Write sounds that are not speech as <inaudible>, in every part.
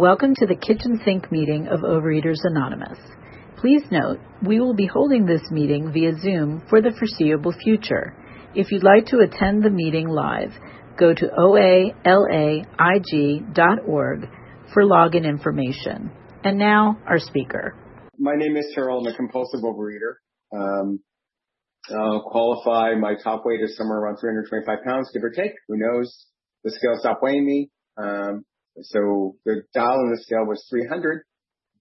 Welcome to the kitchen sink meeting of Overeaters Anonymous. Please note, we will be holding this meeting via Zoom for the foreseeable future. If you'd like to attend the meeting live, go to oalaig.org for login information. And now, our speaker. My name is Harold. I'm a compulsive overeater. Um, I'll qualify. My top weight is somewhere around 325 pounds, give or take. Who knows? The scale stopped weighing me. Um, so the dial on the scale was 300,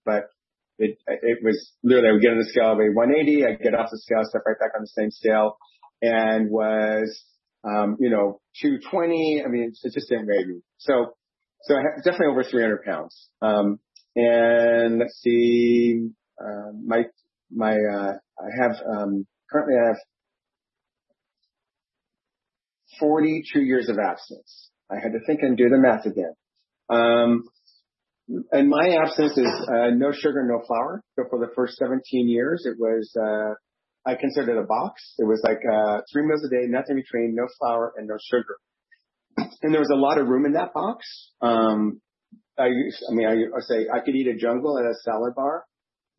but it, it was literally, I would get on the scale a 180, I'd get off the scale, step right back on the same scale and was, um, you know, 220. I mean, it just didn't weigh me. So, so I have definitely over 300 pounds. Um, and let's see, uh, my, my, uh, I have, um, currently I have 42 years of abstinence. I had to think and do the math again. Um, and my abstinence is uh, no sugar, no flour. So for the first 17 years, it was uh, I considered it a box. It was like uh, three meals a day, nothing between, no flour and no sugar. And there was a lot of room in that box. Um, I, I mean, I say I could eat a jungle at a salad bar,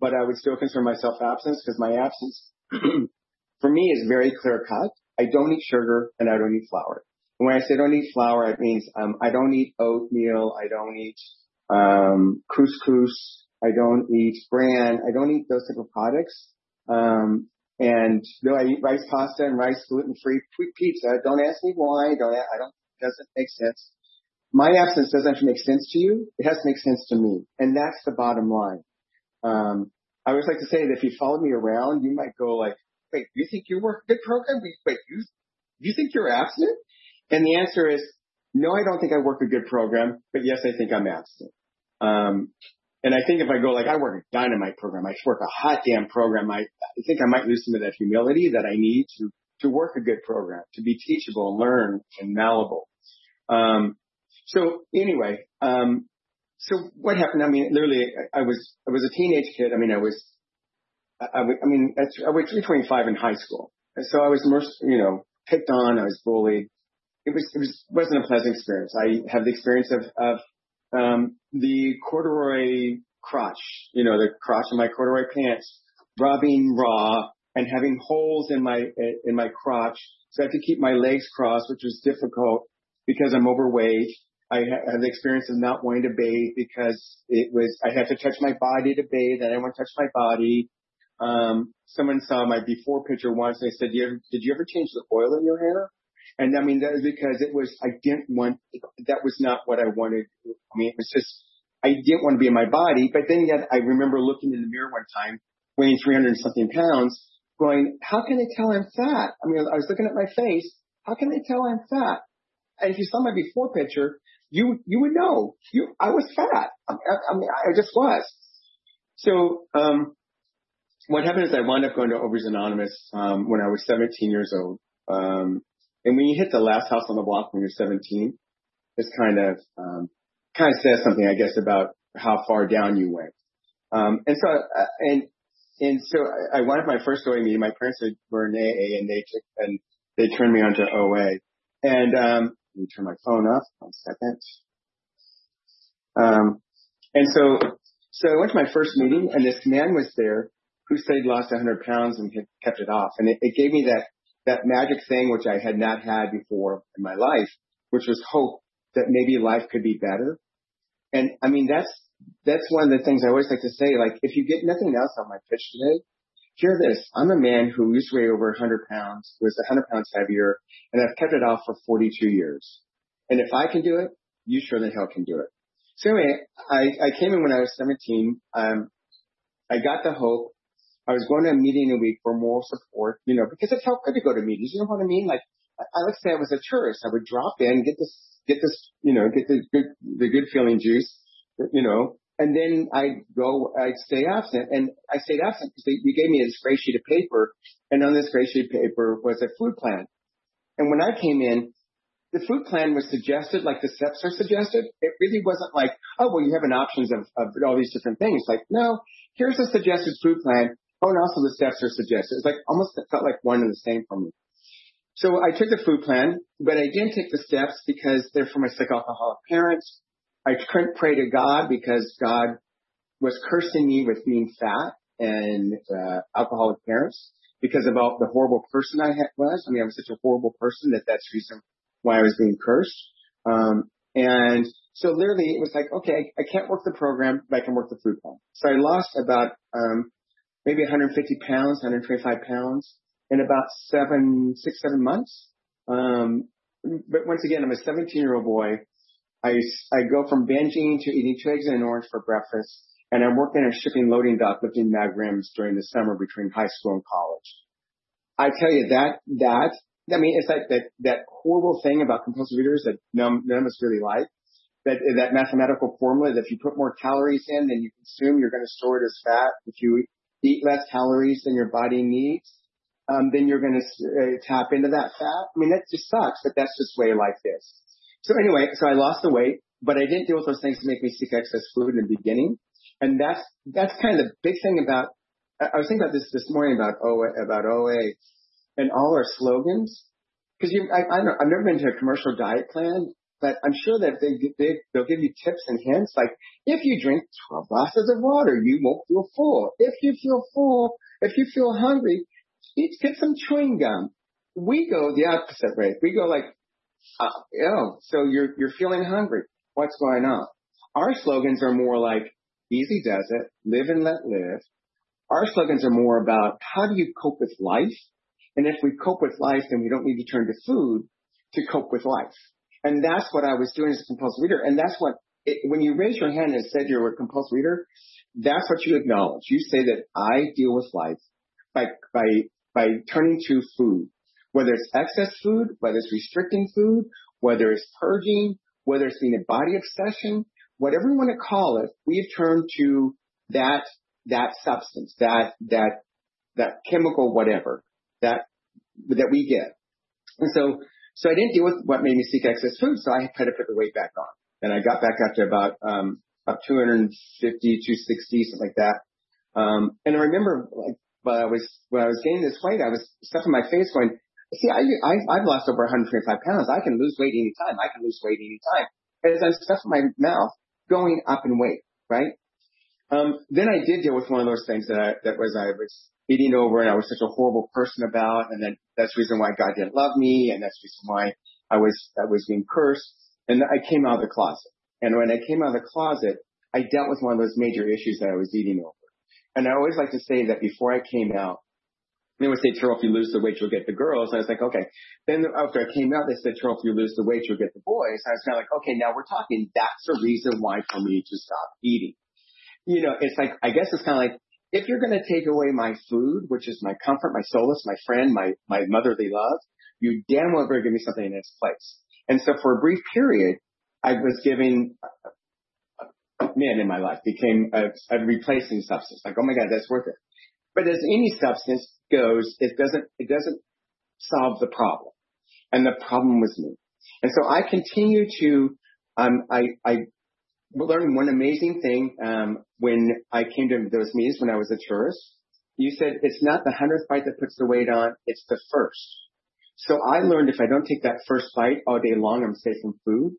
but I would still consider myself absent because my absence <clears throat> for me is very clear cut. I don't eat sugar and I don't eat flour. When I say don't eat flour, it means um, I don't eat oatmeal, I don't eat um, couscous, I don't eat bran, I don't eat those type of products. Um, and though I eat rice pasta and rice gluten free pizza, don't ask me why. Don't I don't doesn't make sense. My absence doesn't make sense to you. It has to make sense to me, and that's the bottom line. Um, I always like to say that if you follow me around, you might go like, "Wait, you think you work a good program? Wait, you you think you're absent?" And the answer is, no, I don't think I work a good program, but yes, I think I'm absent. Um, and I think if I go like I work a dynamite program, I work a hot damn program, I, I think I might lose some of that humility that I need to to work a good program, to be teachable learn and malleable. Um, so anyway, um, so what happened? I mean, literally, I, I was I was a teenage kid. I mean, I was I, I, I mean, I was 325 in high school, and so I was, you know, picked on. I was bullied. It was it was wasn't a pleasant experience. I have the experience of of um, the corduroy crotch, you know, the crotch of my corduroy pants rubbing raw and having holes in my, in my crotch. So I had to keep my legs crossed, which was difficult because I'm overweight. I had the experience of not wanting to bathe because it was, I had to touch my body to bathe and I didn't want to touch my body. Um, someone saw my before picture once and they said, did you ever, did you ever change the oil in your hair? And I mean, that was because it was, I didn't want, that was not what I wanted. I mean, it was just, I didn't want to be in my body. But then yet I remember looking in the mirror one time, weighing 300 something pounds, going, how can they tell I'm fat? I mean, I was looking at my face. How can they tell I'm fat? And if you saw my before picture, you, you would know you, I was fat. I, I mean, I just was. So, um, what happened is I wound up going to Overeaters Anonymous, um, when I was 17 years old. Um, and when you hit the last house on the block when you're 17, it's kind of, um, kind of says something, I guess, about how far down you went. Um, and so, uh, and, and so I, I wanted my first OA meeting. My parents were in AA and they took, and they turned me on to OA. And, um, let me turn my phone off one second. Um, and so, so I went to my first meeting and this man was there who said he lost 100 pounds and kept it off. And it, it gave me that that magic thing which I had not had before in my life, which was hope that maybe life could be better. And I mean, that's, that's one of the things I always like to say, like, if you get nothing else on my pitch today, hear this. I'm a man who used to weigh over 100 pounds, was 100 pounds heavier, and I've kept it off for 42 years. And if I can do it, you sure the hell can do it. So anyway, I, I came in when I was 17. Um, I got the hope. I was going to a meeting a week for moral support, you know, because it felt good to go to meetings. You know what I mean? Like, I, I let's say I was a tourist. I would drop in, get this, get this, you know, get the good, the good feeling juice, you know, and then I'd go, I'd stay absent. And I stayed absent because you gave me this gray sheet of paper. And on this gray sheet of paper was a food plan. And when I came in, the food plan was suggested, like the steps are suggested. It really wasn't like, oh, well, you have an options of, of all these different things. Like, no, here's a suggested food plan. Oh, and also the steps are suggested. It's like almost felt like one and the same for me. So I took the food plan, but I didn't take the steps because they're for my sick alcoholic parents. I couldn't pray to God because God was cursing me with being fat and uh, alcoholic parents because of the horrible person I was. I mean, I was such a horrible person that that's the reason why I was being cursed. Um, and so literally it was like, okay, I can't work the program, but I can work the food plan. So I lost about, um, maybe 150 pounds, 125 pounds in about seven, six, seven months. Um, but once again, I'm a 17 year old boy. I, I go from binging to eating two eggs and an orange for breakfast and I'm working at a shipping loading dock lifting mag rims during the summer between high school and college. I tell you that, that, I mean, it's like that, that horrible thing about compulsive eaters that none, none of us really like. That, that mathematical formula that if you put more calories in than you consume, you're going to store it as fat. If you eat less calories than your body needs, um, then you're going to uh, tap into that fat. I mean, that just sucks, but that's just way life is. So anyway, so I lost the weight, but I didn't deal with those things to make me seek excess food in the beginning. And that's, that's kind of the big thing about, I was thinking about this this morning about OA, about OA and all our slogans. Cause you, I, I don't, I've never been to a commercial diet plan, but I'm sure that they, they, they'll give you tips and hints like, if you drink 12 glasses of water, you won't feel full. If you feel full, if you feel hungry, eat, get some chewing gum. We go the opposite way. We go like, oh, so you're, you're feeling hungry. What's going on? Our slogans are more like, Easy does it. Live and let live. Our slogans are more about how do you cope with life? And if we cope with life, then we don't need to turn to food to cope with life. And that's what I was doing as a compulsive reader. And that's what, it, when you raise your hand and said you're a compulsive reader, that's what you acknowledge. You say that I deal with life by, by, by turning to food, whether it's excess food, whether it's restricting food, whether it's purging, whether it's being a body obsession, whatever you want to call it, we've turned to that, that substance, that, that, that chemical whatever, that, that we get. And so, so I didn't deal with what made me seek excess food, so I had to put the weight back on. And I got back up to about, um, about 250, 260, something like that. Um, and I remember like, when I was, when I was gaining this weight, I was stuffing my face going, see, I, I, I've lost over 125 pounds. I can lose weight anytime. I can lose weight anytime. As I'm stuffing my mouth, going up in weight, right? Um, then I did deal with one of those things that I, that was I was eating over and I was such a horrible person about, and then that's the reason why God didn't love me, and that's the reason why I was I was being cursed. And I came out of the closet. And when I came out of the closet, I dealt with one of those major issues that I was eating over. And I always like to say that before I came out, they would say, Terrell, if you lose the weight, you'll get the girls. And I was like, okay. Then after I came out, they said, Terrell, if you lose the weight, you'll get the boys. And I was kind of like, okay, now we're talking. That's the reason why for me to stop eating. You know, it's like, I guess it's kind of like, if you're going to take away my food, which is my comfort, my solace, my friend, my, my motherly love, you damn well better give me something in its place. And so for a brief period, I was giving men in my life became a, a replacing substance. Like, oh my God, that's worth it. But as any substance goes, it doesn't, it doesn't solve the problem. And the problem was me. And so I continue to, um, I, I learned one amazing thing, um, when I came to those meetings when I was a tourist. You said it's not the hundredth bite that puts the weight on, it's the first. So I learned if I don't take that first bite all day long, I'm safe from food.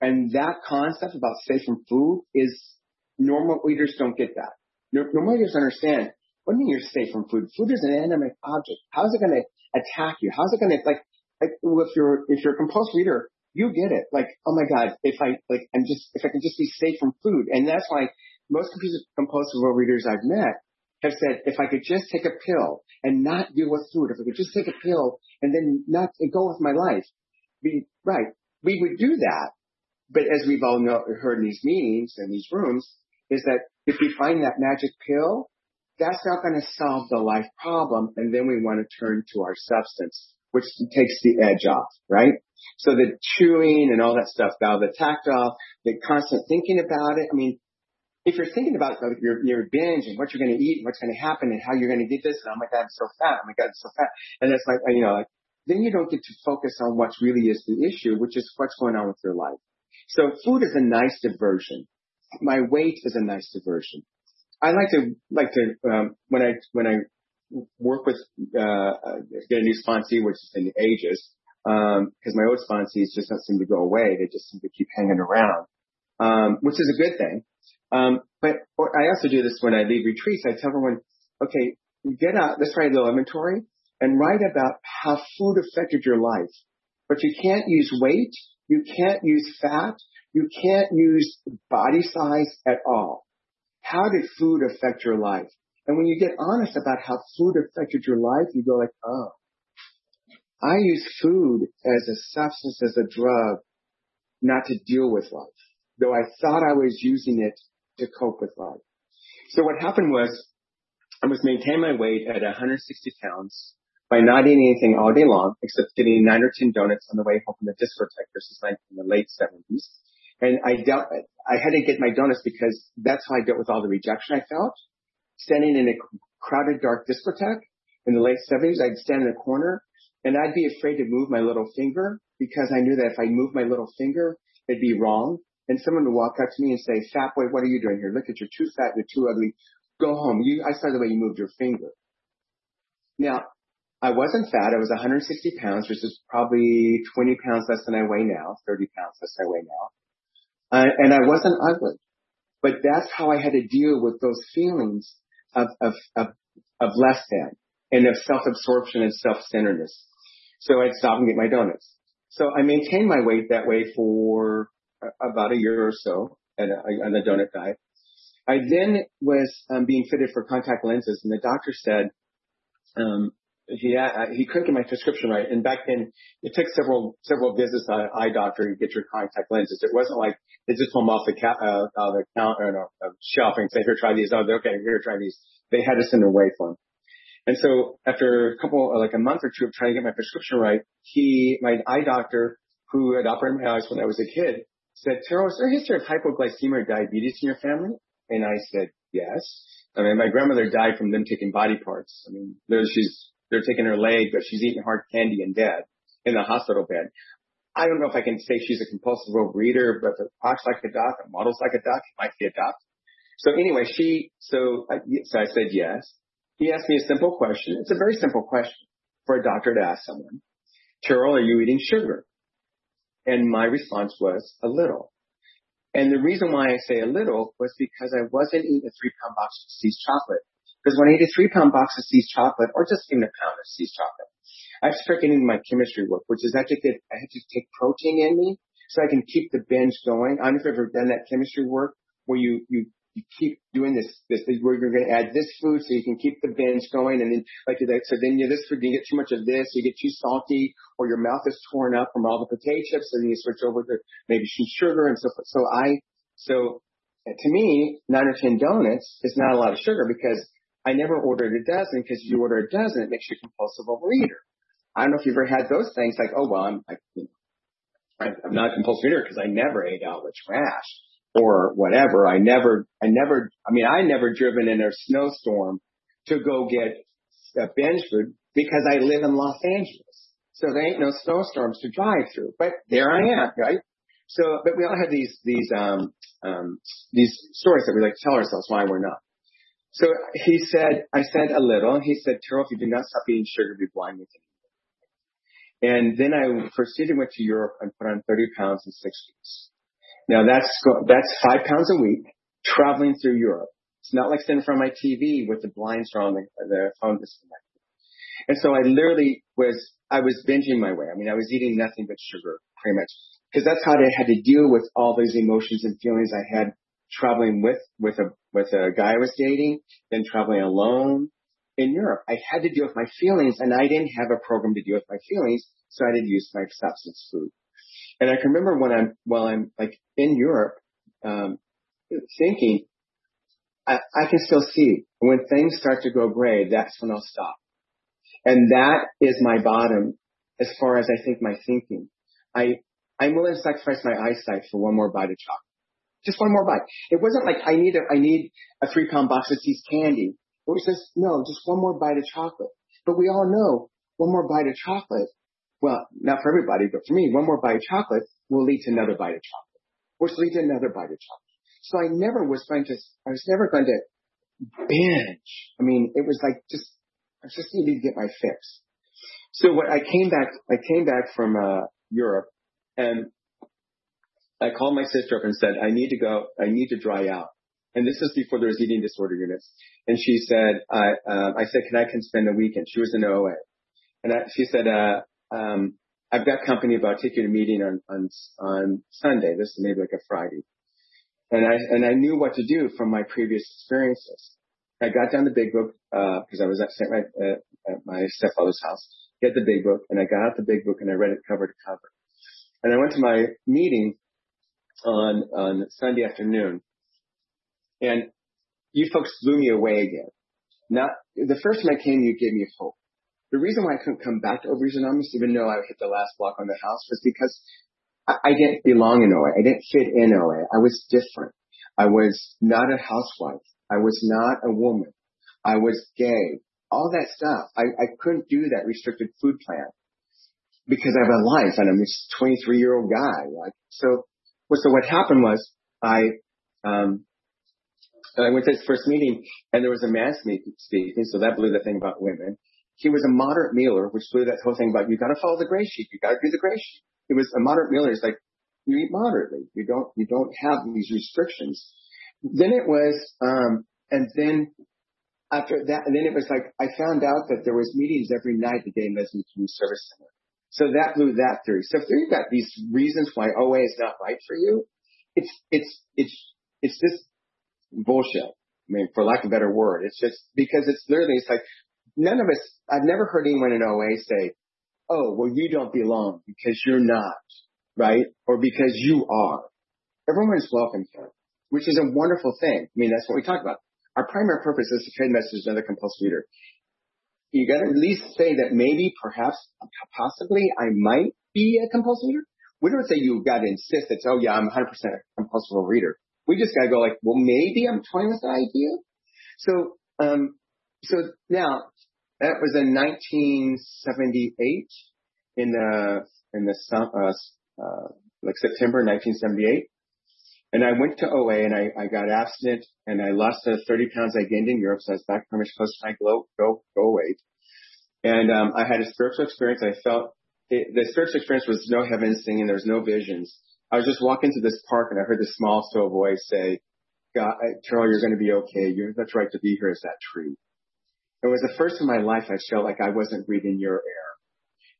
And that concept about safe from food is normal eaters don't get that. Normal eaters understand what do you mean you're safe from food? Food is an inanimate object. How is it going to attack you? How is it going to like like if you're if you're a compulsive eater, you get it. Like oh my god, if I like I'm just if I can just be safe from food, and that's why most compulsive overeaters I've met have said if I could just take a pill and not deal with food, if I could just take a pill and then not and go with my life, be right. We would do that, but as we've all know, heard in these meetings and these rooms, is that if we find that magic pill, that's not going to solve the life problem. And then we want to turn to our substance, which takes the edge off, right? So the chewing and all that stuff, now the tactile, the constant thinking about it. I mean, if you're thinking about like, your, your binge and what you're going to eat and what's going to happen and how you're going to get this, and oh my God, I'm so fat. Oh my God, I'm so fat. And that's like, you know, like, then you don't get to focus on what really is the issue, which is what's going on with your life. So food is a nice diversion. My weight is a nice diversion. I like to like to um, when I when I work with uh, get a new sponsee, which is in the ages, because um, my old sponsees just don't seem to go away; they just seem to keep hanging around. um, which is a good thing. Um, but I also do this when I lead retreats. I tell everyone, okay, get out, let's write a little inventory and write about how food affected your life. But you can't use weight. You can't use fat. You can't use body size at all. How did food affect your life? And when you get honest about how food affected your life, you go like, oh, I use food as a substance, as a drug, not to deal with life, though I thought I was using it to cope with life. So what happened was I was maintaining my weight at 160 pounds by not eating anything all day long, except getting nine or 10 donuts on the way home from the discotheque. This is like in the late 70s. And I dealt, I had to get my donuts because that's how I dealt with all the rejection I felt. Standing in a crowded dark discotheque in the late 70s, I'd stand in a corner and I'd be afraid to move my little finger because I knew that if I moved my little finger, it'd be wrong. And someone would walk up to me and say, fat boy, what are you doing here? Look at you're too fat, you're too ugly. Go home. You, I saw the way you moved your finger. Now, I wasn't fat. I was 160 pounds, which is probably 20 pounds less than I weigh now, 30 pounds less than I weigh now. Uh, and I wasn't ugly. But that's how I had to deal with those feelings of, of, of, of less than and of self-absorption and self-centeredness. So I'd stop and get my donuts. So I maintained my weight that way for about a year or so on a, a donut diet. I then was um, being fitted for contact lenses, and the doctor said um, he uh, he couldn't get my prescription right. And back then, it took several several visits to an eye doctor to get your contact lenses. It wasn't like they just pull off the ca- uh, uh, the counter no, uh, shelf and say, "Here, try these." Oh, okay, here, try these. They had them away for him. And so after a couple, uh, like a month or two of trying to get my prescription right, he, my eye doctor, who had operated my eyes when I was a kid, said, Terrell, is there a history of hypoglycemia or diabetes in your family? And I said, yes. I mean, my grandmother died from them taking body parts. I mean, she's, they're taking her leg, but she's eating hard candy and dead in the hospital bed. I don't know if I can say she's a compulsive overeater, but if it talks like a duck, it models like a duck, it might be a duck. So anyway, she, so I, so I said yes. He asked me a simple question. It's a very simple question for a doctor to ask someone. Terrell, are you eating sugar? And my response was a little. And the reason why I say a little was because I wasn't eating a three pound box of See's chocolate. Because when I eat a three pound box of See's chocolate, or just even a pound of See's chocolate, I have to start getting my chemistry work, which is I have to get, I have to take protein in me so I can keep the binge going. I don't know if you've ever done that chemistry work where you, you you keep doing this, this, where you're going to add this food so you can keep the binge going. And then like that, so then you, this food, you get too much of this, you get too salty or your mouth is torn up from all the potato chips. So then you switch over to maybe some sugar and so forth. So I, so to me, nine or 10 donuts is not a lot of sugar because I never ordered a dozen because if you order a dozen, it makes you a compulsive overeater. I don't know if you've ever had those things like, oh, well, I'm, I, you know, I'm not a compulsive eater because I never ate out with trash or whatever. I never, I never, I mean, I never driven in a snowstorm to go get a binge food because I live in Los Angeles. So there ain't no snowstorms to drive through, but there I am, right? So, but we all have these, these, um, um, these stories that we like to tell ourselves why we're not. So he said, I said a little. He said, Terrell, if you do not stop eating sugar, be blind within and then I proceeded went to Europe and put on 30 pounds in six weeks. Now that's that's five pounds a week traveling through Europe. It's not like sitting in front of my TV with the blinds drawn, the, the phone disconnected. And so I literally was I was binging my way. I mean, I was eating nothing but sugar, pretty much, because that's how I had to deal with all those emotions and feelings I had traveling with with a with a guy I was dating, then traveling alone in Europe. I had to deal with my feelings, and I didn't have a program to deal with my feelings, so I had to use my substance food. And I can remember when I'm, while I'm like in Europe, um, thinking, I, I can still see when things start to go gray, that's when I'll stop. And that is my bottom as far as I think my thinking. I, I'm willing to sacrifice my eyesight for one more bite of chocolate. Just one more bite. It wasn't like I need a, I need a three pound box of See's candy. It was just, no, just one more bite of chocolate. But we all know one more bite of chocolate well, not for everybody, but for me, one more bite of chocolate will lead to another bite of chocolate, which leads to another bite of chocolate. So I never was going to, I was never going to binge. I mean, it was like just, I just needed to get my fix. So what I came back, I came back from, uh, Europe and, I called my sister up and said, I need to go, I need to dry out. And this is before there was eating disorder units. And she said, I, um, I said, can I can spend the weekend? She was in OA. And I, she said, uh, um, I've got company, but I'll take you to a meeting on, on, on Sunday. This is maybe like a Friday. And I, and I knew what to do from my previous experiences. I got down the big book, uh, cause I was at my, uh, at my stepfather's house, get the big book and I got out the big book and I read it cover to cover. And I went to my meeting on, on Sunday afternoon and you folks blew me away again. Not, the first time I came, you gave me hope. The reason why I couldn't come back to Overeaters even though I hit the last block on the house, was because I, I didn't belong in OA. I didn't fit in OA. I was different. I was not a housewife. I was not a woman. I was gay. All that stuff. I, I couldn't do that restricted food plan because I have a life and I'm this 23 year old guy. Like, so, so what happened was I, um, I went to his first meeting and there was a man speaking, so that blew the thing about women. He was a moderate mealer, which blew that whole thing about you gotta follow the gray sheet, you gotta do the gray sheet. He was a moderate mealer. It's like, you eat moderately. You don't, you don't have these restrictions. Then it was, um, and then after that, and then it was like, I found out that there was meetings every night at the Gay Lesbian Community Service Center. So that blew that theory. So if you've got these reasons why OA is not right for you, it's, it's, it's, it's just bullshit. I mean, for lack of a better word, it's just because it's literally, it's like none of us, I've never heard anyone in OA say, oh, well, you don't belong because you're not, right? Or because you are. Everyone's welcome here, which is a wonderful thing. I mean, that's what we talk about. Our primary purpose is to trade message to another compulsive reader. You got to at least say that maybe, perhaps, possibly, I might be a compulsive reader. We don't say you've got to insist that, oh yeah, I'm 100% a compulsive reader. We just got to go like, well, maybe I'm toying with that idea. So, um, so now that was in 1978 in the, in the, uh, uh, like September 1978. And I went to OA and I, I got abstinent and I lost the 30 pounds I gained in Europe. So I was back pretty much close to my glow, go, go weight. And, um, I had a spiritual experience. I felt it, the spiritual experience was no heaven singing. There was no visions. I was just walking to this park and I heard this small, still voice say, God, Carol, you're going to be okay. You have the right to be here as that tree. It was the first in my life I felt like I wasn't breathing your air.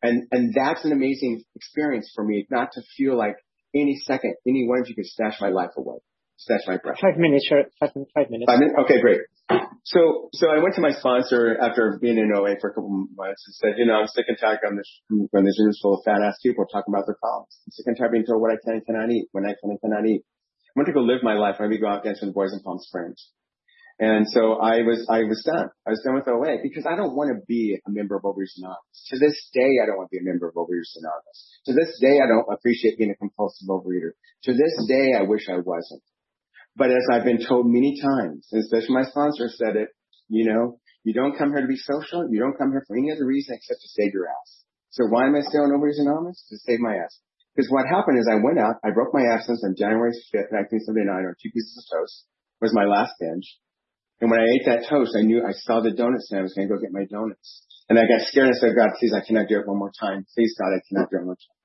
And, and that's an amazing experience for me, not to feel like any second, any one of you could snatch my life away, snatch my breath. Five minutes, sure. Five, five minutes. Five minutes? Okay, great. So, so I went to my sponsor after being in OA for a couple of months and said, you know, I'm sick and tired of this, when this room is full of fat ass people talking about their problems. I'm sick and tired of being told what I can and cannot eat, when I can and cannot eat. I want to go live my life. Maybe go out dancing with the boys in Palm Springs. And so I was, I was done. I was done with OA because I don't want to be a member of Overeaters Anonymous. To this day, I don't want to be a member of Overeaters Anonymous. To this day, I don't appreciate being a compulsive overeater. To this day, I wish I wasn't. But as I've been told many times, and especially my sponsor said it, you know, you don't come here to be social. You don't come here for any other reason except to save your ass. So why am I still on Overeaters Anonymous? To save my ass. Because what happened is I went out, I broke my abstinence on January 5th, 1979 on two pieces of toast. Was my last binge. And when I ate that toast, I knew I saw the donut stand. I was going to go get my donuts. And I got scared and I said, God, please, I cannot do it one more time. Please, God, I cannot do it one more time.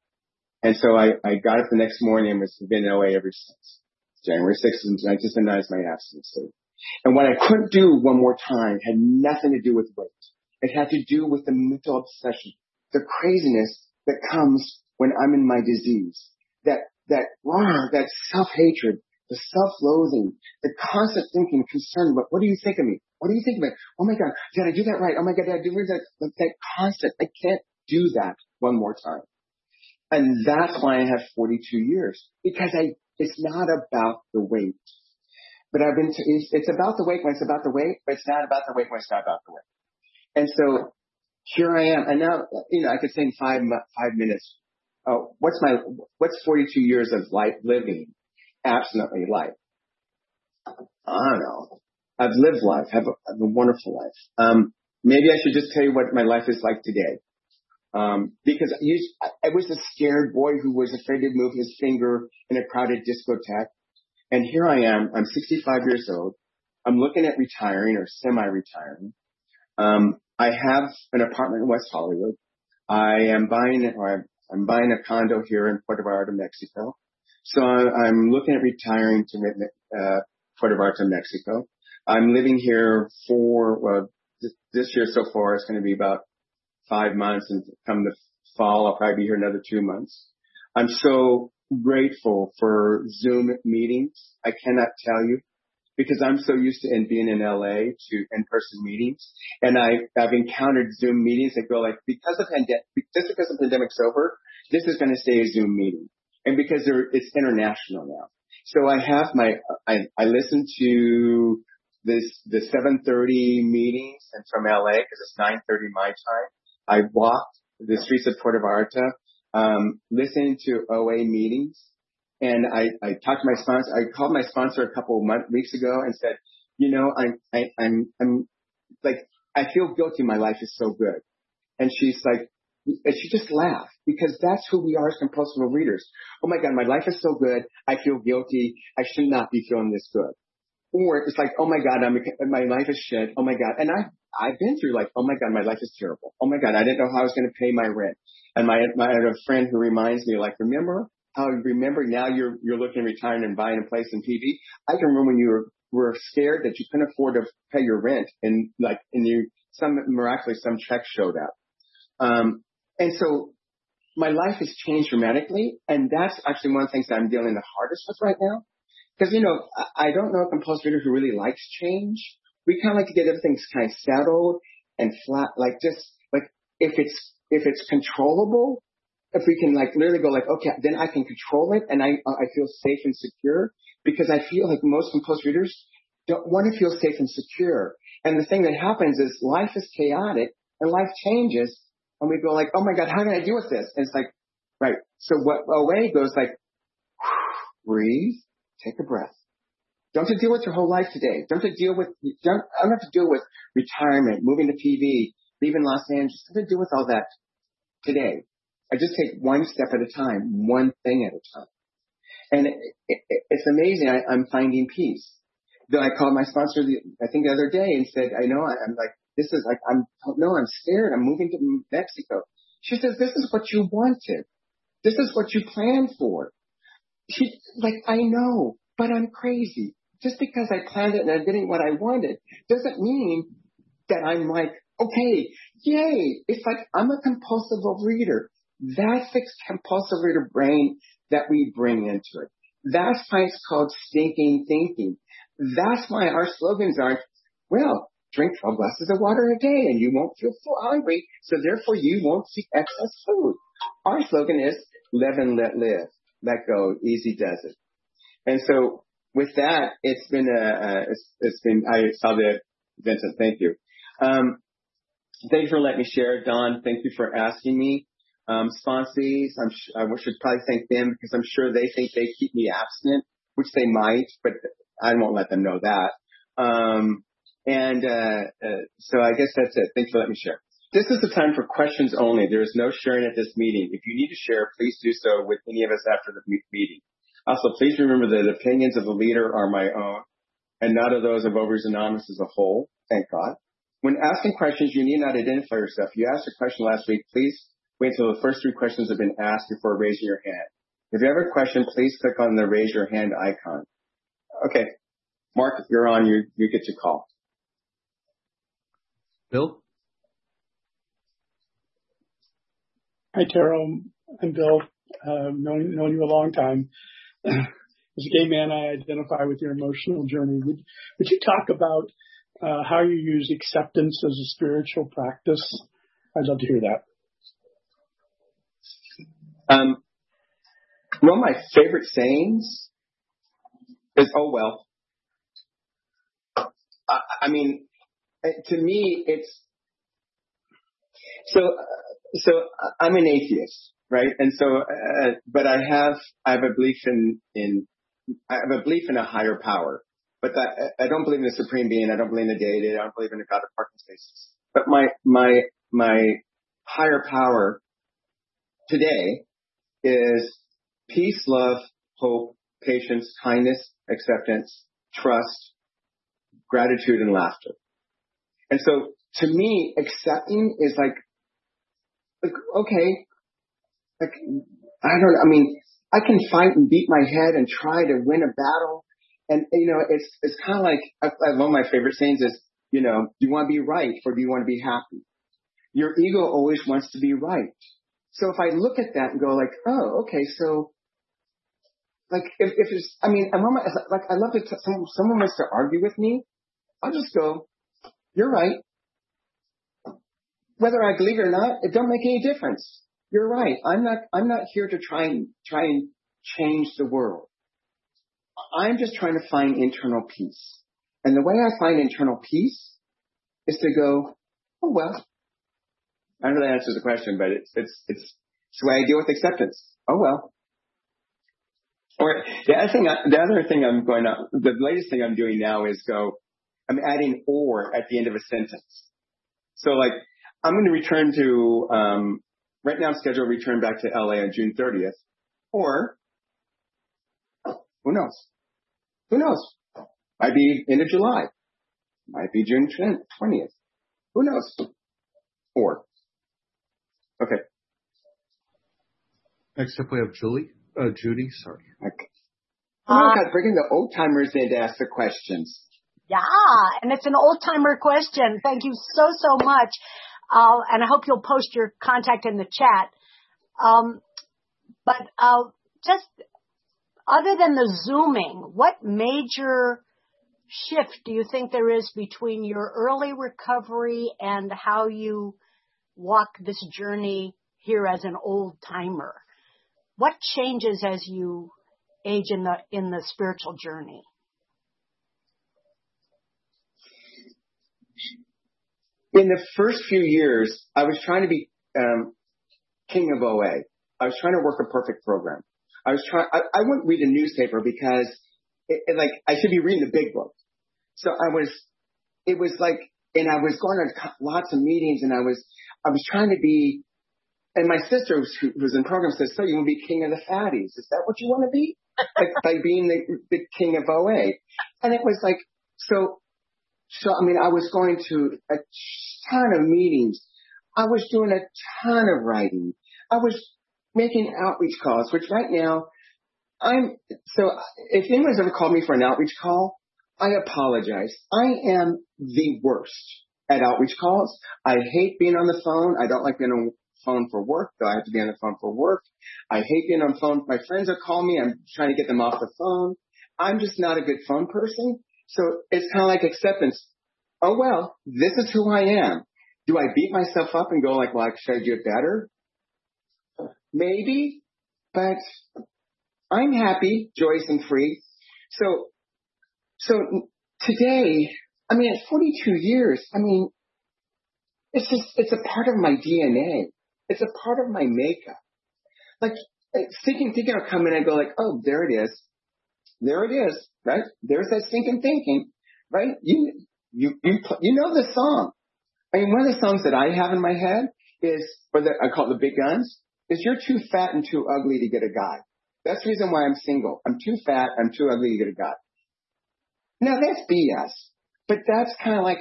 And so I, I got up the next morning and was been in OA ever since. January 6th, and I just announced my abstinence date. And what I couldn't do one more time had nothing to do with weight. It had to do with the mental obsession, the craziness that comes when I'm in my disease, that, that, that self-hatred, the self-loathing, the constant thinking, concern about what do you think of me? What do you think of me? Oh my God, did I do that right? Oh my God, did I do that? That constant, I can't do that one more time. And that's why I have 42 years because I, it's not about the weight, but I've been, it's, it's about the weight when it's about the weight, but it's not about the weight when it's not about the weight. And so here I am. And now, you know, I could say in five, five minutes, oh, what's my, what's 42 years of life living? Abstinently life. I don't know. I've lived life, have a, have a wonderful life. Um, maybe I should just tell you what my life is like today. Um, because I, I was a scared boy who was afraid to move his finger in a crowded discotheque. And here I am. I'm 65 years old. I'm looking at retiring or semi-retiring. Um, I have an apartment in West Hollywood. I am buying, or I'm buying a condo here in Puerto Vallarta, Mexico. So I'm looking at retiring to uh, Puerto Vallarta, Mexico. I'm living here for well, this, this year so far it's going to be about five months, and come the fall I'll probably be here another two months. I'm so grateful for Zoom meetings. I cannot tell you because I'm so used to in being in LA to in-person meetings, and I I've encountered Zoom meetings that go like because of pandemic, just because the pandemic's over, this is going to stay a Zoom meeting, and because it's international now. So I have my I I listen to this the 7:30 meetings and from LA because it's 9:30 my time. I walked the streets of Puerto Vallarta, um, listening to OA meetings and I, I talked to my sponsor. I called my sponsor a couple of months, weeks ago and said, you know, I'm, I, I'm, I'm like, I feel guilty. My life is so good. And she's like, and she just laughed because that's who we are as compulsive readers. Oh my God, my life is so good. I feel guilty. I should not be feeling this good. Or it's like, oh my God, I'm, my life is shit. Oh my God. And I, I've been through like, oh my God, my life is terrible. Oh my God, I didn't know how I was going to pay my rent. And my, my, I have a friend who reminds me like, remember how you remember now you're you're looking at retiring and buying a place in PV. I can remember when you were were scared that you couldn't afford to pay your rent and like and you some miraculously some check showed up. Um, and so my life has changed dramatically, and that's actually one of the things that I'm dealing the hardest with right now. Because you know I, don't know a compulsive reader who really likes change. We kind of like to get everything kind of settled and flat, like just like if it's if it's controllable, if we can like literally go like, okay, then I can control it and I, I feel safe and secure because I feel like most compulsive readers don't want to feel safe and secure. And the thing that happens is life is chaotic and life changes and we go like, oh my God, how can I deal with this? And it's like, right. So what OA goes like, <sighs> breathe, take a breath. Don't have to deal with your whole life today. Don't have to deal with, don't, I don't have to deal with retirement, moving to PV, leaving Los Angeles. Don't have to deal with all that today. I just take one step at a time, one thing at a time. And it, it, it's amazing. I, I'm finding peace. Then I called my sponsor, the, I think the other day and said, I know, I, I'm like, this is like, I'm, no, I'm scared. I'm moving to Mexico. She says, this is what you wanted. This is what you planned for. She, like, I know, but I'm crazy. Just because I planned it and I'm getting what I wanted doesn't mean that I'm like, okay, yay. It's like I'm a compulsive reader. That's the compulsive reader brain that we bring into it. That's why it's called stinking thinking. That's why our slogans aren't, well, drink 12 glasses of water a day and you won't feel so hungry, so therefore you won't see excess food. Our slogan is live and let live. Let go. Easy does it. And so with that, it's been a, uh, it's, it's been, I saw that, Vincent, thank you. Um, thank you for letting me share. Don, thank you for asking me. Um, sponsees, I'm sh- I should probably thank them because I'm sure they think they keep me abstinent, which they might, but I won't let them know that. Um, and uh, uh, so I guess that's it. Thanks for letting me share. This is the time for questions only. There is no sharing at this meeting. If you need to share, please do so with any of us after the meeting. Also, please remember that the opinions of the leader are my own and not of those of Overeaters Anonymous as a whole. Thank God. When asking questions, you need not identify yourself. You asked a question last week. Please Wait until the first three questions have been asked before raising your hand. If you have a question, please click on the raise your hand icon. Okay. Mark, if you're on. You, you get to call. Bill? Hi, Tara. I'm Bill. Uh, known, known you a long time. <clears throat> As a gay man, I identify with your emotional journey. Would, would you talk about uh, how you use acceptance as a spiritual practice? I'd love to hear that. Um, one of my favorite sayings is, "Oh well." I, I mean, Uh, to me, it's so. Uh, so uh, I'm an atheist, right? And so, uh, but I have I have a belief in in I have a belief in a higher power, but that I don't believe in a supreme being. I don't believe in a deity. I don't believe in a God of parking spaces. But my my my higher power today is peace, love, hope, patience, kindness, acceptance, trust, gratitude, and laughter. And so to me, accepting is like, like, okay, like, I don't, I mean, I can fight and beat my head and try to win a battle. And, you know, it's, it's kind of like, I, I, one of my favorite sayings is, you know, do you want to be right or do you want to be happy? Your ego always wants to be right. So if I look at that and go like, oh, okay, so like if, if it's, I mean, I'm like, I love to, t- someone, someone wants to argue with me. I'll just go, you're right. Whether I believe it or not, it don't make any difference. You're right. I'm not, I'm not here to try and, try and change the world. I'm just trying to find internal peace. And the way I find internal peace is to go, oh well. I don't know that answers the question, but it's, it's, it's, it's the way I deal with acceptance. Oh well. Or the other thing, the other thing I'm going to, the latest thing I'm doing now is go, I'm adding or at the end of a sentence. So like, I'm going to return to, um, right now I'm scheduled to return back to LA on June 30th. Or, who knows? Who knows? Might be end of July. Might be June 20th. Who knows? Or. Okay. Next up we have Julie. Uh, Judy, sorry. Okay. Oh my God, bringing the old timers in to ask the questions. Yeah, and it's an old timer question. Thank you so, so much. Uh, and I hope you'll post your contact in the chat. Um, but uh, just other than the zooming, what major shift do you think there is between your early recovery and how you walk this journey here as an old timer? What changes as you age in the in the spiritual journey? In the first few years, I was trying to be um, king of OA. I was trying to work a perfect program. I was trying. I, I wouldn't read a newspaper because, it, it, like, I should be reading the big book. So I was. It was like, and I was going to lots of meetings, and I was. I was trying to be. And my sister, who was in program, said, "So you want to be king of the fatties? Is that what you want to be? <laughs> like, like being the, the king of OA?" And it was like, so so, I mean, I was going to a ton of meetings. I was doing a ton of writing. I was making outreach calls, which right now I'm, so if anyone's ever called me for an outreach call, I apologize. I am the worst at outreach calls. I hate being on the phone. I don't like being on the phone for work, though I have to be on the phone for work. I hate being on phone. My friends are calling me. I'm trying to get them off the phone. I'm just not a good phone person. So it's kind of like acceptance. Oh well, this is who I am. Do I beat myself up and go like, well, I should I do it better? Maybe, but I'm happy, joyous and free. So, so today, I mean, at 42 years, I mean, it's just, it's a part of my DNA. It's a part of my makeup. Like, eh, thinking, thinking I'll come in and go like, oh, there it is. There it is, right? There's that thinking thinking, right? You, you, you, you know the song. I mean, one of the songs that I have in my head is, or that I call the big guns, is you're too fat and too ugly to get a guy. That's the reason why I'm single. I'm too fat, I'm too ugly to get a guy. Now that's BS, but that's kind of like,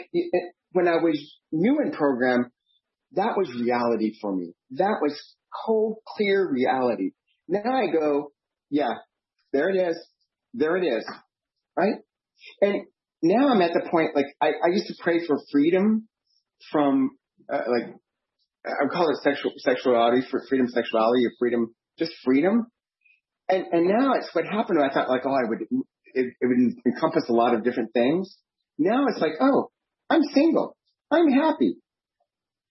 when I was new in program, that was reality for me. That was cold, clear reality. Now I go, yeah, there it is. There it is. Right? And now I'm at the point, like, I, I used to pray for freedom from, uh, like, I would call it sexual, sexuality, for freedom, sexuality, or freedom, just freedom. And, and now it's what happened. I thought like, oh, I would, it, it would encompass a lot of different things. Now it's like, oh, I'm single. I'm happy.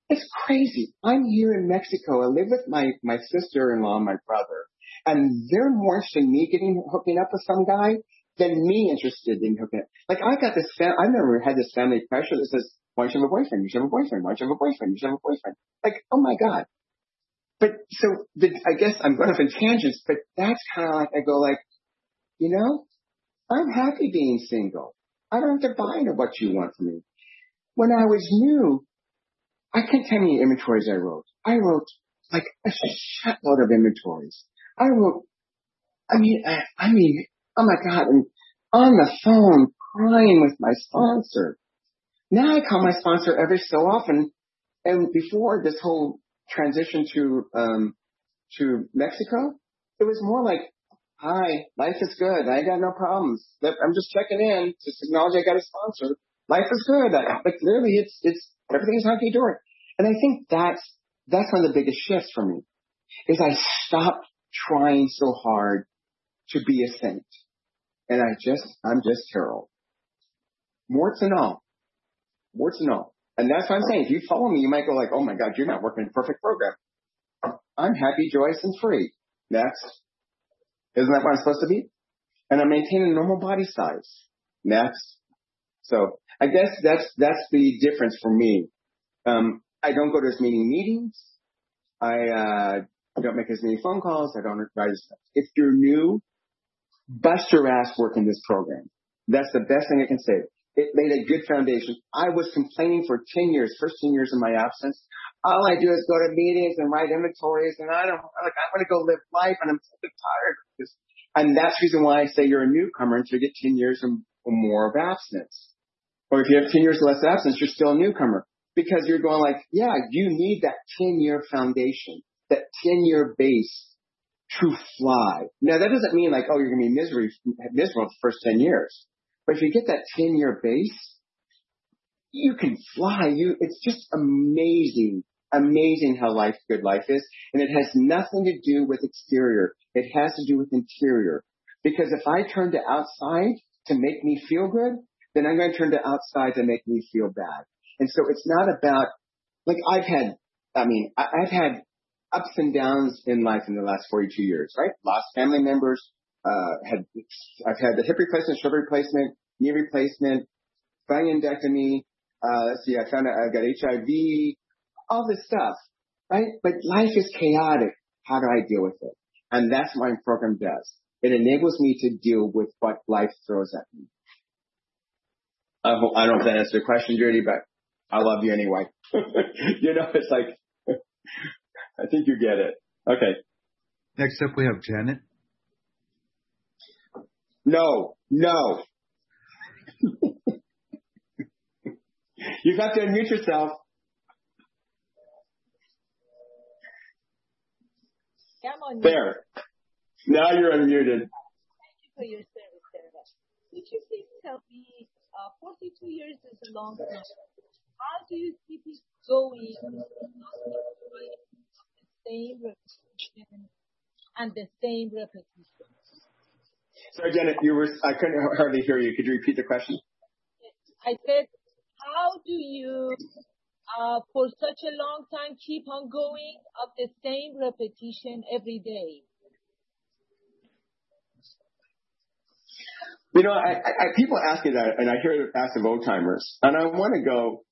It's crazy. I'm here in Mexico. I live with my, my sister-in-law, my brother, and they're more interested in me getting hooking up with some guy than me interested in hooking up. Like I got this, fam- I've never had this family pressure that says, why don't you have a boyfriend? You should have a boyfriend. Why don't you have a boyfriend? You should have a boyfriend. Like, oh my God. But so the, I guess I'm going off in tangents, but that's kind of like, I go like, you know, I'm happy being single. I don't have to buy into what you want from me. When I was new, I can't tell you inventories I wrote. I wrote like a shitload of inventories. I wrote, I mean, I, I mean, oh my God, and on the phone crying with my sponsor. Now I call my sponsor every so often. And before this whole transition to, um, to Mexico, it was more like, hi, life is good. I got no problems. I'm just checking in. to acknowledge I got a sponsor. Life is good. I, but clearly it's, it's, everything's hunky dory. And I think that's, that's one of the biggest shifts for me is I stopped trying so hard to be a saint. And I just, I'm just Terrell. Warts and all. Warts and all. And that's what I'm saying. If you follow me, you might go like, oh my God, you're not working a perfect program. I'm happy, joyous, and free. Next. Isn't that what I'm supposed to be? And I'm maintaining normal body size. Next. So I guess that's, that's the difference for me. Um, I don't go to as many meetings. I, uh, don't make as many phone calls. I don't write as much. If you're new, bust your ass working this program. That's the best thing I can say. It made a good foundation. I was complaining for 10 years, first 10 years of my absence. All I do is go to meetings and write inventories and I don't, like, I want to go live life and I'm so tired. And that's the reason why I say you're a newcomer until you get 10 years or more of abstinence. Or if you have 10 years less abstinence, you're still a newcomer because you're going like, yeah, you need that 10 year foundation, that 10 year base to fly. Now that doesn't mean like, oh, you're going to be misery, miserable for the first 10 years. But if you get that 10 year base, you can fly. You, it's just amazing, amazing how life, good life is. And it has nothing to do with exterior. It has to do with interior. Because if I turn to outside to make me feel good, then I'm going to turn to outside to make me feel bad. And so it's not about, like I've had, I mean, I've had ups and downs in life in the last 42 years, right? Lost family members, uh, had, I've had the hip replacement, shoulder replacement, knee replacement, spinectomy, uh, let's see, I found out I've got HIV, all this stuff, right? But life is chaotic. How do I deal with it? And that's what my program does. It enables me to deal with what life throws at me. I hope, I don't know if that answers your question, Judy, but I love you anyway. <laughs> you know, it's like, <laughs> I think you get it. Okay. Next up, we have Janet. No, no. you have to unmute yourself. I'm on There. Now you're unmuted. Thank you for your service, Sarah. Could you please tell me, uh, 42 years is a long time. How do you keep it going? The same repetition and the same repetition. Sorry, Janet, you were, I couldn't hardly hear you. Could you repeat the question? I said, how do you, uh, for such a long time keep on going of the same repetition every day? You know, I, I, people ask me that, and I hear it asked of old timers, and I want to go,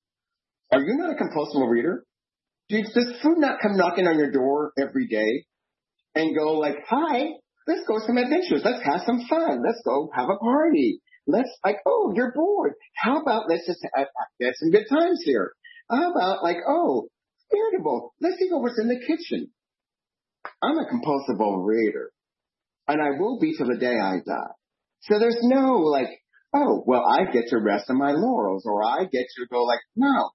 are you not a compulsive reader? Does food not come knocking on your door every day and go like, hi, let's go some adventures. Let's have some fun. Let's go have a party. Let's like, oh, you're bored. How about let's just have, have some good times here. How about like, oh, irritable. Let's see what's in the kitchen. I'm a compulsive overeater and I will be till the day I die. So there's no like, oh, well, I get to rest on my laurels or I get to go like, no,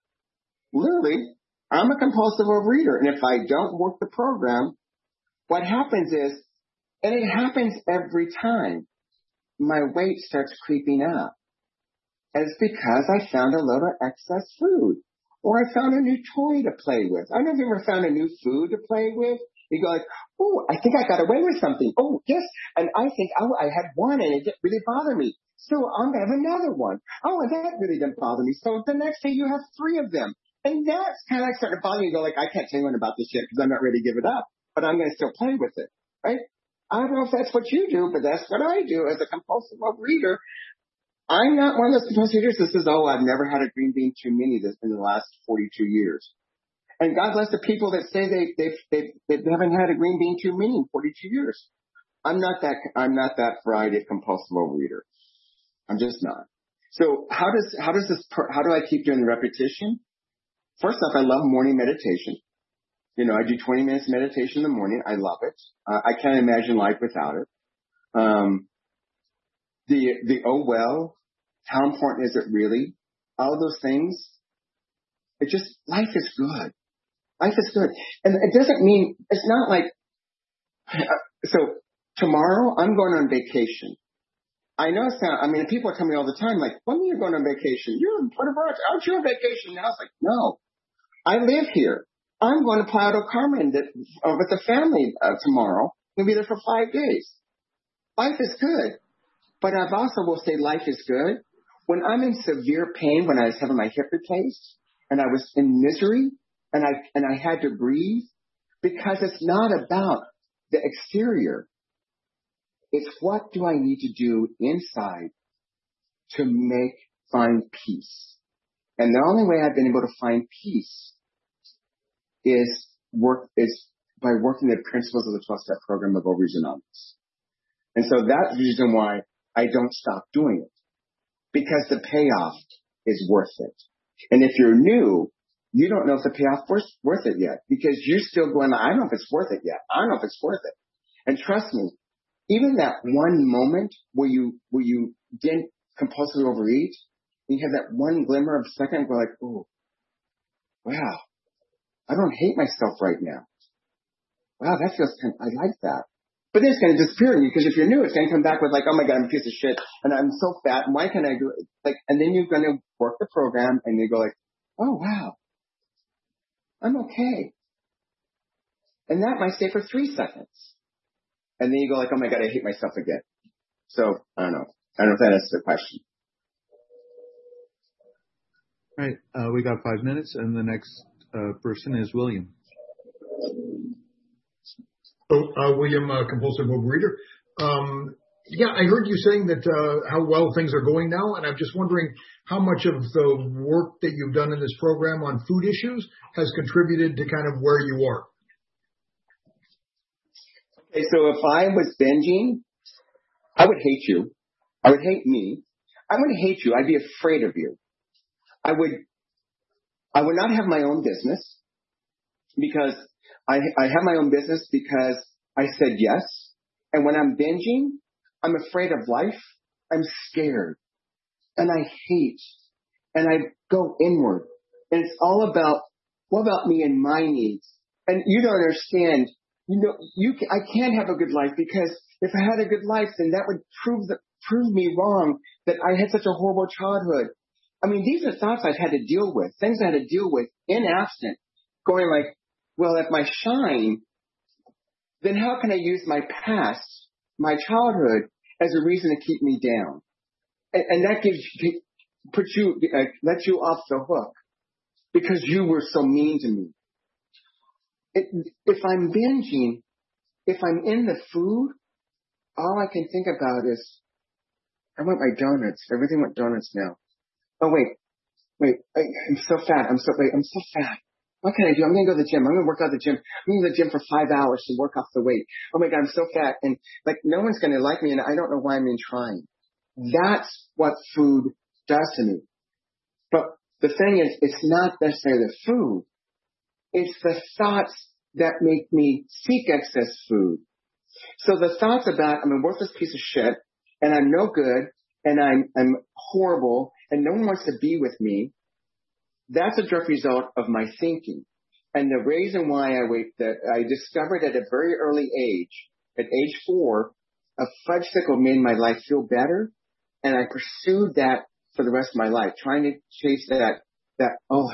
literally, I'm a compulsive overeater. And if I don't work the program, what happens is, and it happens every time, my weight starts creeping up. It's because I found a load of excess food. Or I found a new toy to play with. I never ever found a new food to play with. You go like, oh, I think I got away with something. Oh, yes. And I think, oh, I had one and it didn't really bother me. So um, I'm going to have another one. Oh, and that really didn't bother me. So the next day you have three of them. And that's kind of like starting to. Go like, I can't tell anyone about this yet because I'm not ready to give it up, but I'm going to still play with it, right? I don't know if that's what you do, but that's what I do as a compulsive reader. I'm not one of those compulsive readers that says, oh, I've never had a green bean too many this in the last 42 years. And God bless the people that say they, they, they, they haven't had a green bean too many in 42 years. I'm not that, I'm not that variety of compulsive reader. I'm just not. So how does, how does this, how do I keep doing the repetition? First off, I love morning meditation. You know, I do 20 minutes meditation in the morning. I love it. Uh, I can't imagine life without it. Um, the, the oh well, how important is it really? All those things. It just, life is good. Life is good. And it doesn't mean, it's not like, so tomorrow I'm going on vacation. I know it's not, I mean, people tell me all the time, like, when are you going on vacation? You're in Puerto Vallarta. Aren't you on vacation now? It's like, no, I live here. I'm going to Playa del Carmen uh, with the family uh, tomorrow. We'll be there for five days. Life is good. But I've also will say life is good. When I'm in severe pain, when I was having my hip replaced and I was in misery and I, and I had to breathe because it's not about the exterior. It's what do I need to do inside to make, find peace. And the only way I've been able to find peace is work, is by working the principles of the 12 step program of Anonymous. And so that's the reason why I don't stop doing it because the payoff is worth it. And if you're new, you don't know if the payoff worth, worth it yet because you're still going, I don't know if it's worth it yet. I don't know if it's worth it. And trust me, even that one moment where you, where you didn't compulsively overeat, you have that one glimmer of a second, go like, oh, wow, I don't hate myself right now. Wow, that feels kind of, I like that. But then it's going to disappear in you because if you're new, it's going to come back with like, oh my God, I'm a piece of shit and I'm so fat. And why can't I do it? Like, and then you're going to work the program and you go like, oh wow, I'm okay. And that might stay for three seconds. And then you go like, oh my God, I hate myself again. So I don't know. I don't know if that answers the question. All right. Uh, we got five minutes and the next uh, person is William. Oh, uh, William, uh, compulsive overeater. Um, yeah, I heard you saying that uh, how well things are going now, and I'm just wondering how much of the work that you've done in this program on food issues has contributed to kind of where you are. Okay, so if I was binging, I would hate you. I would hate me. I would hate you. I'd be afraid of you. I would, I would not have my own business because I, I have my own business because I said yes. And when I'm binging, I'm afraid of life. I'm scared and I hate and I go inward and it's all about what about me and my needs? And you don't understand. You know, you I can't have a good life because if I had a good life, then that would prove that prove me wrong that I had such a horrible childhood. I mean, these are thoughts I've had to deal with, things I had to deal with in absent, going like, well, if my shine, then how can I use my past, my childhood, as a reason to keep me down? And, and that gives, puts you, uh, lets you off the hook because you were so mean to me. It, if I'm binging, if I'm in the food, all I can think about is, I want my donuts. Everything went donuts now. Oh wait, wait, I, I'm so fat. I'm so wait, I'm so fat. What can I do? I'm to go to the gym. I'm to work out the gym. I'm going to the gym for five hours to work off the weight. Oh my God, I'm so fat. And like, no one's to like me and I don't know why I'm in trying. That's what food does to me. But the thing is, it's not necessarily the food. It's the thoughts that make me seek excess food. So the thoughts about I'm a worthless piece of shit and I'm no good and I'm, I'm horrible and no one wants to be with me that's a direct result of my thinking. And the reason why I wait that I discovered at a very early age, at age four, a fudgesicle made my life feel better. And I pursued that for the rest of my life, trying to chase that, that, oh,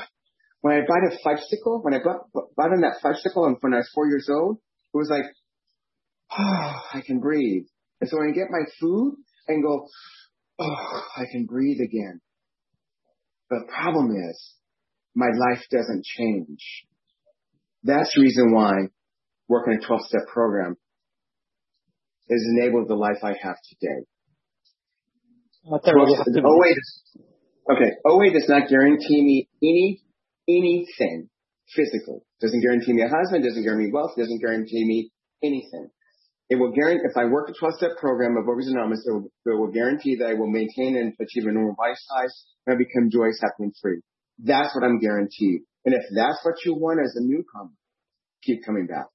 when I bought a fudgesicle, when I bought, bought on that fudgesicle and when I was four years old, it was like, oh, I can breathe. And so when I get my food and go, oh, I can breathe again. The problem is my life doesn't change. That's the reason why working a 12 step program has enabled the life I have today. OA, oh okay, oh OA does not guarantee me any, anything physical. Doesn't guarantee me a husband, doesn't guarantee me wealth, doesn't guarantee me anything. It will guarantee, if I work a 12 step program of Anonymous, it will, it will guarantee that I will maintain and achieve a normal life size and I become joyous, happy, and free. That's what I'm guaranteed. And if that's what you want as a newcomer, keep coming back.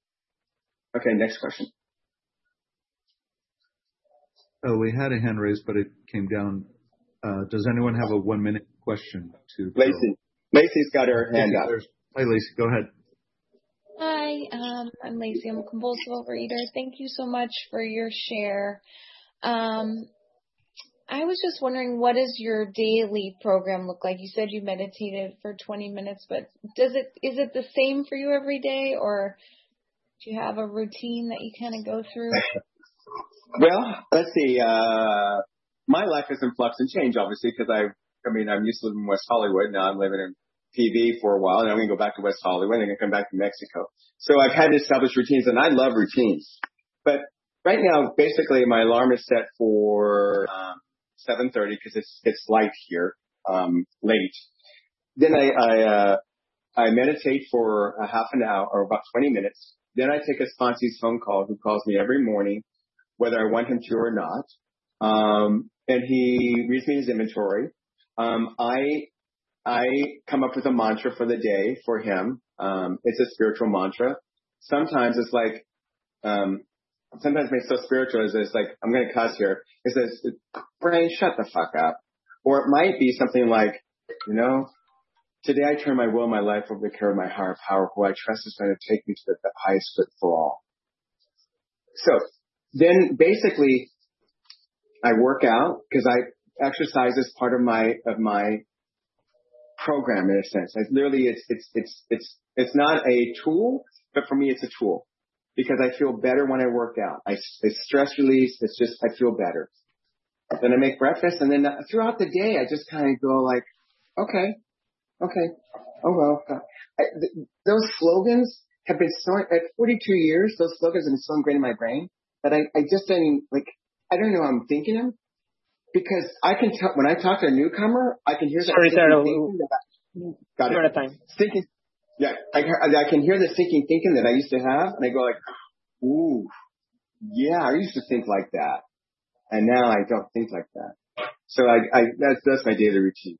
Okay, next question. Oh, we had a hand raised, but it came down. Uh, does anyone have a one minute question to Lacey? Lacey's got her hand up. Hi, Lacey. Go ahead. Um, I'm Lacey. I'm a compulsive overeater. Thank you so much for your share. Um, I was just wondering, what does your daily program look like? You said you meditated for 20 minutes, but does it is it the same for you every day, or do you have a routine that you kind of go through? <laughs> Well, let's see. Uh, my life is in flux and change, obviously, because I, I mean, I'm used to living in West Hollywood. Now I'm living in PV for a while, and I'm going to go back to West Hollywood, and I'm going to come back to Mexico. So I've had to establish routines, and I love routines. But right now, basically, my alarm is set for um, 7:30 because it's it's light here, um, late. Then I I, uh, I meditate for a half an hour or about 20 minutes. Then I take a sponsee's phone call who calls me every morning, whether I want him to or not. Um, and he reads me his inventory. Um, I I come up with a mantra for the day for him. Um, it's a spiritual mantra. Sometimes it's like, um, sometimes it's so spiritual as it's like, I'm going to cuss here. It says, brain, shut the fuck up. Or it might be something like, you know, today I turn my will, my life over the care of my higher power, who I trust is going to take me to the, the highest good for all. So then basically I work out because I exercise is part of my, of my program in a sense. It's literally, it's, it's, it's, it's, it's not a tool, but for me, it's a tool because I feel better when I work out. I, it's stress release. It's just, I feel better. Then I make breakfast and then uh, throughout the day, I just kind of go like, okay, okay, oh well. Uh, I, th- those slogans have been so, at 42 years, those slogans have been so ingrained in my brain that I, I just didn't like, I don't know I'm thinking them because I can tell when I talk to a newcomer, I can hear that. Sorry, sir. Got it. time. Thinking, yeah, I, I can hear the thinking thinking that I used to have, and I go like, ooh, yeah, I used to think like that, and now I don't think like that. So I, I that's that's my daily routine.